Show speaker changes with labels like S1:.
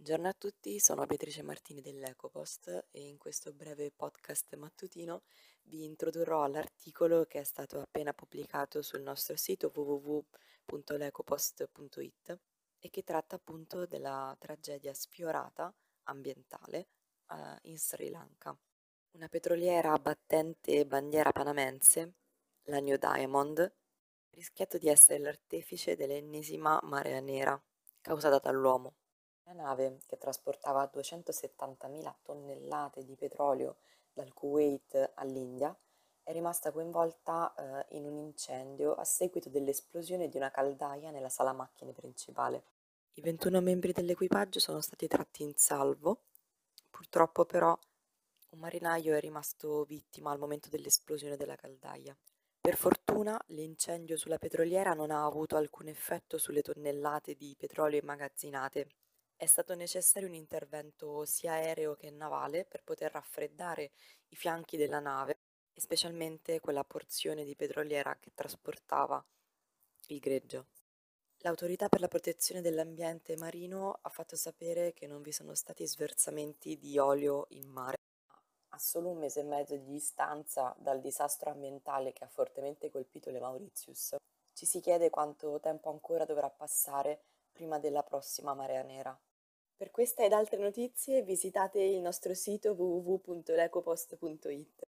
S1: Buongiorno a tutti, sono Beatrice Martini dell'Ecopost e in questo breve podcast mattutino vi introdurrò all'articolo che è stato appena pubblicato sul nostro sito www.lecopost.it e che tratta appunto della tragedia sfiorata ambientale eh, in Sri Lanka. Una petroliera battente bandiera panamense, la New Diamond, ha rischiato di essere l'artefice dell'ennesima marea nera causata dall'uomo. La nave, che trasportava 270.000 tonnellate di petrolio dal Kuwait all'India, è rimasta coinvolta eh, in un incendio a seguito dell'esplosione di una caldaia nella sala macchine principale. I 21 membri dell'equipaggio sono stati tratti in salvo, purtroppo però un marinaio è rimasto vittima al momento dell'esplosione della caldaia. Per fortuna l'incendio sulla petroliera non ha avuto alcun effetto sulle tonnellate di petrolio immagazzinate è stato necessario un intervento sia aereo che navale per poter raffreddare i fianchi della nave e specialmente quella porzione di petroliera che trasportava il greggio. L'Autorità per la protezione dell'ambiente marino ha fatto sapere che non vi sono stati sversamenti di olio in mare. A solo un mese e mezzo di distanza dal disastro ambientale che ha fortemente colpito le Mauritius, ci si chiede quanto tempo ancora dovrà passare prima della prossima marea nera. Per questa ed altre notizie visitate il nostro sito www.lecopost.it.